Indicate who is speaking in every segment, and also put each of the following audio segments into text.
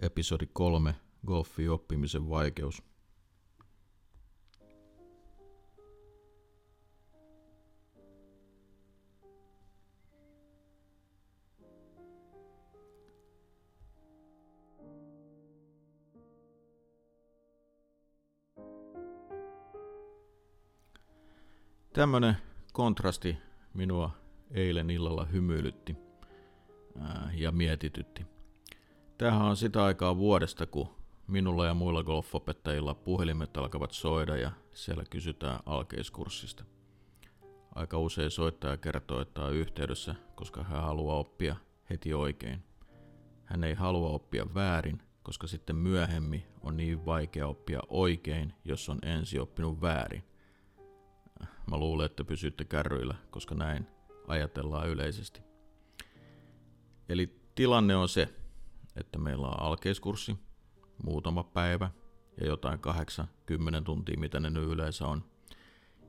Speaker 1: Episodi 3. Golfi oppimisen vaikeus. Tämmönen kontrasti minua eilen illalla hymyilytti ja mietitytti. Tämähän on sitä aikaa vuodesta, kun minulla ja muilla golfopettajilla puhelimet alkavat soida ja siellä kysytään alkeiskurssista. Aika usein soittaja kertoo, että on yhteydessä, koska hän haluaa oppia heti oikein. Hän ei halua oppia väärin, koska sitten myöhemmin on niin vaikea oppia oikein, jos on ensi oppinut väärin. Mä luulen, että pysytte kärryillä, koska näin ajatellaan yleisesti. Eli tilanne on se, että meillä on alkeiskurssi, muutama päivä ja jotain 8-10 tuntia, mitä ne nyt yleensä on.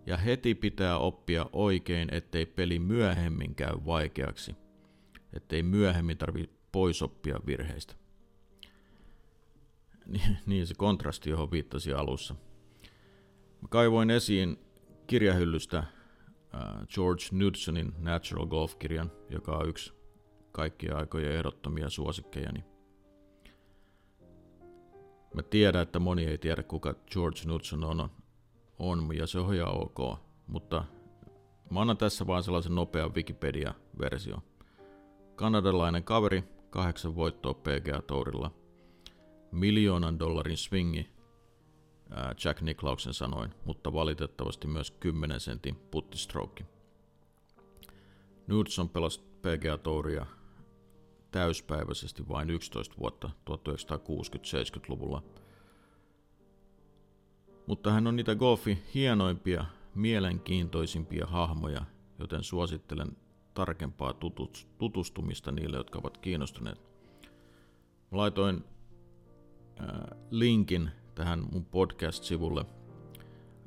Speaker 1: Ja heti pitää oppia oikein, ettei peli myöhemmin käy vaikeaksi, ettei myöhemmin tarvi pois oppia virheistä. Niin se kontrasti, johon viittasin alussa. Mä kaivoin esiin kirjahyllystä George Knudsonin Natural Golf-kirjan, joka on yksi kaikkien aikojen ehdottomia suosikkejani. Mä tiedän, että moni ei tiedä, kuka George Knudson on, on ja se on ihan ok, mutta mä annan tässä vaan sellaisen nopean Wikipedia-versio. Kanadalainen kaveri, kahdeksan voittoa PGA-tourilla, miljoonan dollarin swingi, Jack Nicklauksen sanoin, mutta valitettavasti myös 10 sentin puttistroke. Knudson pelasi PGA-touria täyspäiväisesti vain 11 vuotta 1960-70-luvulla. Mutta hän on niitä golfi hienoimpia, mielenkiintoisimpia hahmoja, joten suosittelen tarkempaa tutustumista niille, jotka ovat kiinnostuneet. Mä laitoin äh, linkin tähän mun podcast-sivulle,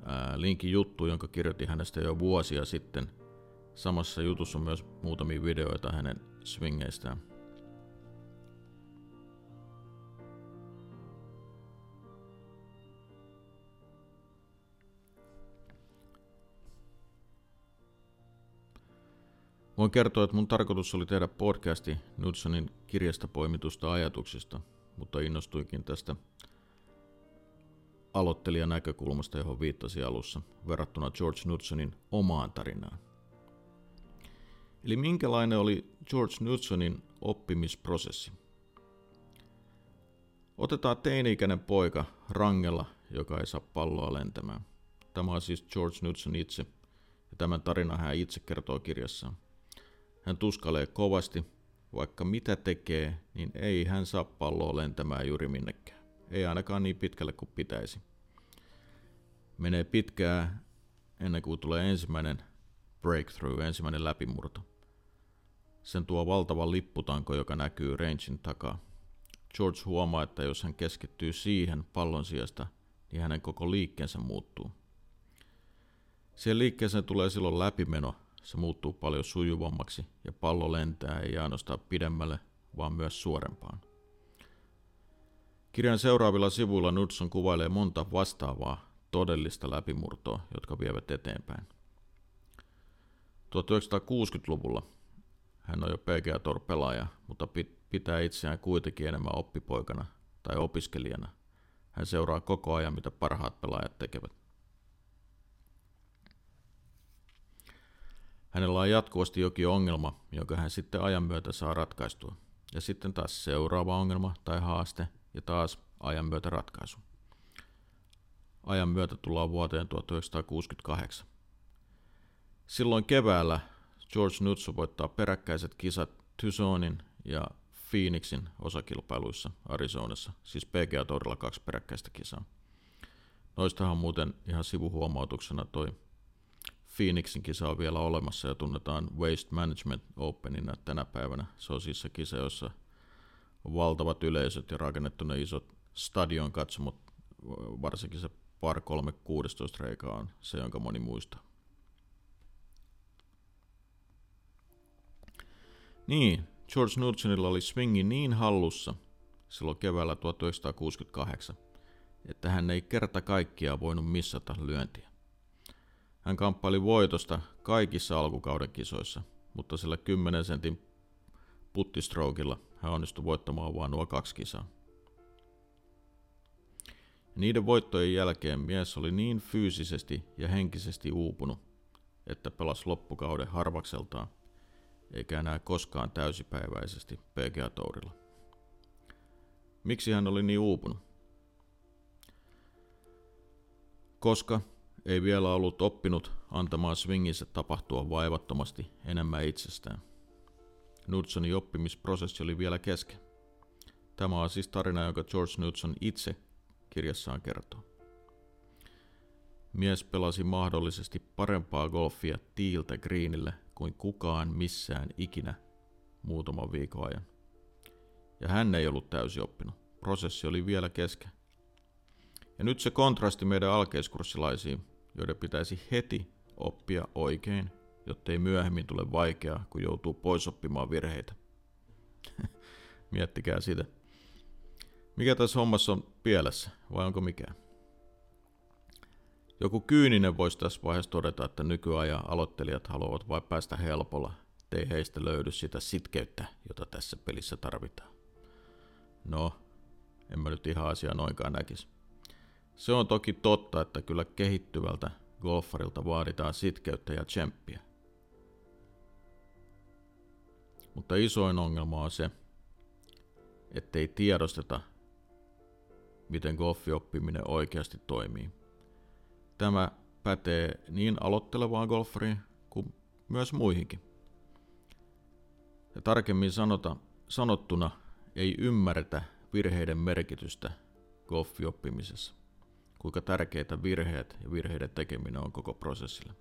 Speaker 1: äh, linkin juttu, jonka kirjoitin hänestä jo vuosia sitten. Samassa jutussa on myös muutamia videoita hänen swingeistään. Voin kertoa, että mun tarkoitus oli tehdä podcasti Knudsonin kirjasta poimitusta ajatuksista, mutta innostuikin tästä aloittelijan näkökulmasta, johon viittasi alussa, verrattuna George Knudsonin omaan tarinaan. Eli minkälainen oli George Knudsonin oppimisprosessi? Otetaan teini-ikäinen poika rangella, joka ei saa palloa lentämään. Tämä on siis George Knudson itse, ja tämän tarinan hän itse kertoo kirjassaan. Hän tuskalee kovasti, vaikka mitä tekee, niin ei hän saa palloa lentämään juuri minnekään. Ei ainakaan niin pitkälle kuin pitäisi. Menee pitkää ennen kuin tulee ensimmäinen breakthrough, ensimmäinen läpimurto. Sen tuo valtava lipputanko, joka näkyy rangein takaa. George huomaa, että jos hän keskittyy siihen pallon sijasta, niin hänen koko liikkeensä muuttuu. Siihen liikkeeseen tulee silloin läpimeno, se muuttuu paljon sujuvammaksi ja pallo lentää ei ainoastaan pidemmälle, vaan myös suorempaan. Kirjan seuraavilla sivuilla Knudson kuvailee monta vastaavaa todellista läpimurtoa, jotka vievät eteenpäin. 1960-luvulla hän on jo PGA Tour-pelaaja, mutta pitää itseään kuitenkin enemmän oppipoikana tai opiskelijana. Hän seuraa koko ajan, mitä parhaat pelaajat tekevät. Hänellä on jatkuvasti jokin ongelma, jonka hän sitten ajan myötä saa ratkaistua. Ja sitten taas seuraava ongelma tai haaste ja taas ajan myötä ratkaisu. Ajan myötä tullaan vuoteen 1968. Silloin keväällä George Knudson voittaa peräkkäiset kisat Tucsonin ja Phoenixin osakilpailuissa Arizonassa, siis PGA Tourilla kaksi peräkkäistä kisaa. Noistahan muuten ihan sivuhuomautuksena toi Phoenixin kisa on vielä olemassa ja tunnetaan Waste Management Openina tänä päivänä. Se on siis se kisa, jossa on valtavat yleisöt ja rakennettu ne isot stadion katsomot, varsinkin se par 316 reikä on se, jonka moni muistaa. Niin, George Knudsonilla oli swingi niin hallussa, silloin keväällä 1968, että hän ei kerta kaikkiaan voinut missata lyöntiä. Hän kamppaili voitosta kaikissa alkukauden kisoissa, mutta sillä 10 sentin puttistroukilla hän onnistui voittamaan vain nuo kaksi kisaa. Niiden voittojen jälkeen mies oli niin fyysisesti ja henkisesti uupunut, että pelasi loppukauden harvakseltaan, eikä enää koskaan täysipäiväisesti PGA-tourilla. Miksi hän oli niin uupunut? Koska ei vielä ollut oppinut antamaan swingissä tapahtua vaivattomasti enemmän itsestään. Knudsonin oppimisprosessi oli vielä kesken. Tämä on siis tarina, jonka George Knudson itse kirjassaan kertoo. Mies pelasi mahdollisesti parempaa golfia tiiltä greenille kuin kukaan missään ikinä muutaman viikon ajan. Ja hän ei ollut täysi oppinut. Prosessi oli vielä kesken. Ja nyt se kontrasti meidän alkeiskurssilaisiin, joiden pitäisi heti oppia oikein, jottei myöhemmin tule vaikeaa, kun joutuu pois oppimaan virheitä. Miettikää sitä. Mikä tässä hommassa on pielessä, vai onko mikään? Joku kyyninen voisi tässä vaiheessa todeta, että nykyajan aloittelijat haluavat vain päästä helpolla, ettei heistä löydy sitä sitkeyttä, jota tässä pelissä tarvitaan. No, en mä nyt ihan asiaa noinkaan näkisi. Se on toki totta, että kyllä kehittyvältä golfarilta vaaditaan sitkeyttä ja tsemppiä. Mutta isoin ongelma on se, ettei tiedosteta, miten golfioppiminen oikeasti toimii. Tämä pätee niin aloittelevaan golfariin kuin myös muihinkin. Ja tarkemmin sanota, sanottuna ei ymmärretä virheiden merkitystä golfioppimisessa. Kuinka tärkeitä virheet ja virheiden tekeminen on koko prosessille.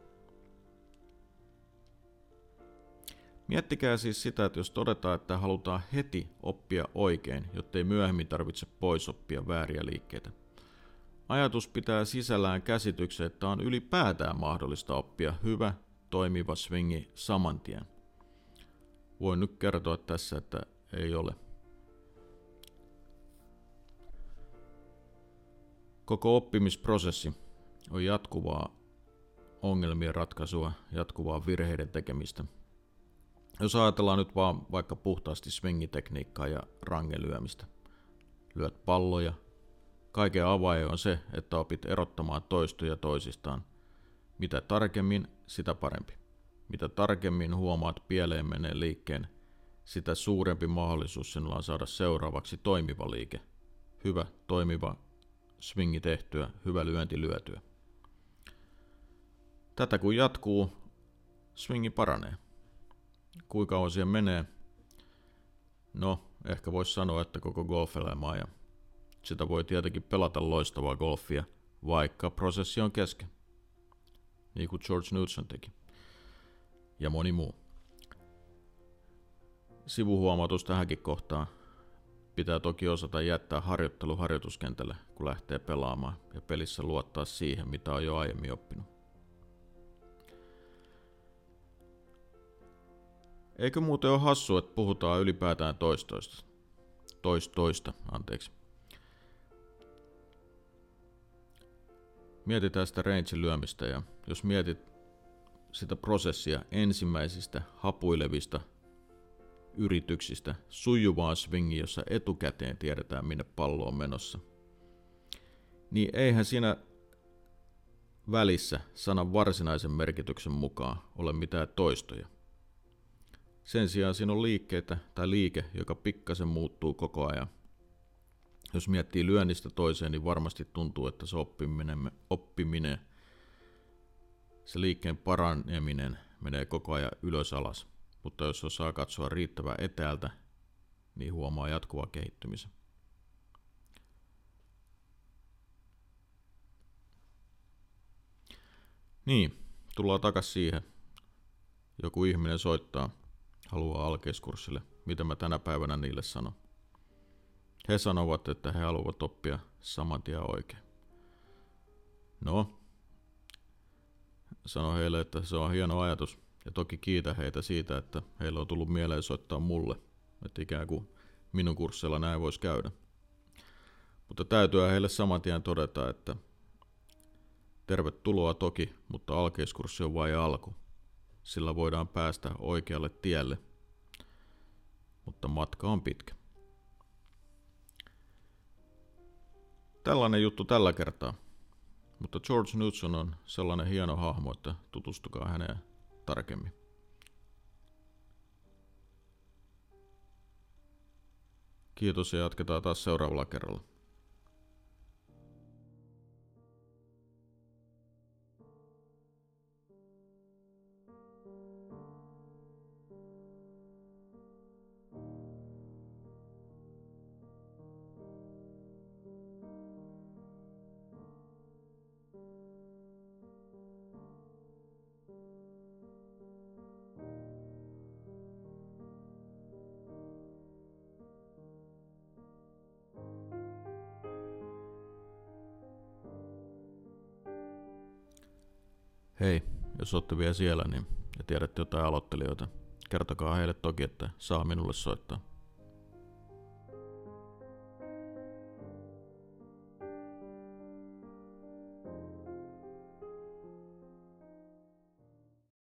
Speaker 1: Miettikää siis sitä, että jos todetaan, että halutaan heti oppia oikein, jottei myöhemmin tarvitse pois oppia vääriä liikkeitä. Ajatus pitää sisällään käsityksen, että on ylipäätään mahdollista oppia hyvä, toimiva swingi saman tien. Voin nyt kertoa tässä, että ei ole. Koko oppimisprosessi on jatkuvaa ongelmien ratkaisua, jatkuvaa virheiden tekemistä. Jos ajatellaan nyt vaan vaikka puhtaasti swingitekniikkaa ja rangelyömistä. Lyöt palloja. Kaiken avain on se, että opit erottamaan toistuja toisistaan. Mitä tarkemmin, sitä parempi. Mitä tarkemmin huomaat pieleen meneen liikkeen, sitä suurempi mahdollisuus sinulla on saada seuraavaksi toimiva liike. Hyvä, toimiva swingi tehtyä, hyvä lyönti lyötyä. Tätä kun jatkuu, swingi paranee. Kuinka kauan siihen menee? No, ehkä voisi sanoa, että koko golfelämää ja sitä voi tietenkin pelata loistavaa golfia, vaikka prosessi on kesken. Niin kuin George Knudson teki. Ja moni muu. Sivuhuomautus tähänkin kohtaan. Pitää toki osata jättää harjoittelu harjoituskentälle, kun lähtee pelaamaan, ja pelissä luottaa siihen, mitä on jo aiemmin oppinut. Eikö muuten ole hassu, että puhutaan ylipäätään toistoista? Toistoista, anteeksi. Mietitään sitä range lyömistä ja jos mietit sitä prosessia ensimmäisistä hapuilevista yrityksistä sujuvaan swingiin, jossa etukäteen tiedetään minne pallo on menossa. Niin eihän siinä välissä sanan varsinaisen merkityksen mukaan ole mitään toistoja. Sen sijaan siinä on liikkeitä tai liike, joka pikkasen muuttuu koko ajan. Jos miettii lyönnistä toiseen, niin varmasti tuntuu, että se oppiminen, oppiminen se liikkeen paraneminen menee koko ajan ylös alas mutta jos osaa katsoa riittävän etäältä, niin huomaa jatkuva kehittymisen. Niin, tullaan takas siihen. Joku ihminen soittaa, haluaa alkeiskurssille. Mitä mä tänä päivänä niille sanon? He sanovat, että he haluavat oppia saman tien oikein. No, sano heille, että se on hieno ajatus, ja toki kiitä heitä siitä, että heillä on tullut mieleen soittaa mulle. Että ikään kuin minun kursseilla näin voisi käydä. Mutta täytyy heille saman tien todeta, että tervetuloa toki, mutta alkeiskurssi on vain alku. Sillä voidaan päästä oikealle tielle, mutta matka on pitkä. Tällainen juttu tällä kertaa. Mutta George Knudson on sellainen hieno hahmo, että tutustukaa häneen tarkemmin. Kiitos ja jatketaan taas seuraavalla kerralla. Hei, jos olette vielä siellä niin, ja tiedätte jotain aloittelijoita, kertokaa heille toki, että saa minulle soittaa.